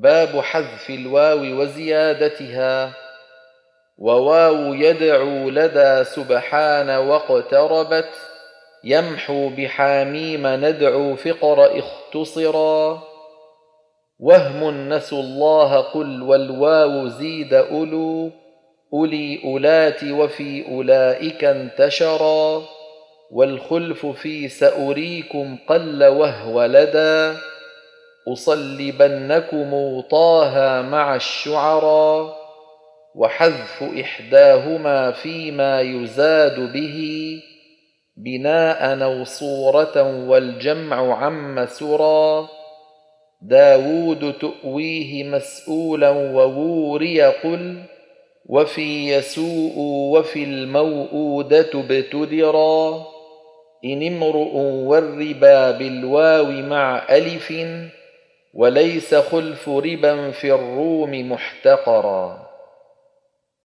باب حذف الواو وزيادتها. وواو يدعو لدى سبحان واقتربت. يمحو بحاميم ندعو فقر اختصرا. وهم نسوا الله قل والواو زيد أولو. أولي أولات وفي أولئك انتشرا. والخلف في سأريكم قل وهو لدى. أصلبنكم طه مع الشعرا وحذف إحداهما فيما يزاد به بناء أو صورة والجمع عم سرى داود تؤويه مسؤولا ووري قل وفي يسوء وفي الموؤودة ابتدرا إن امرؤ والربا بالواو مع ألف وليس خلف ربا في الروم محتقرا.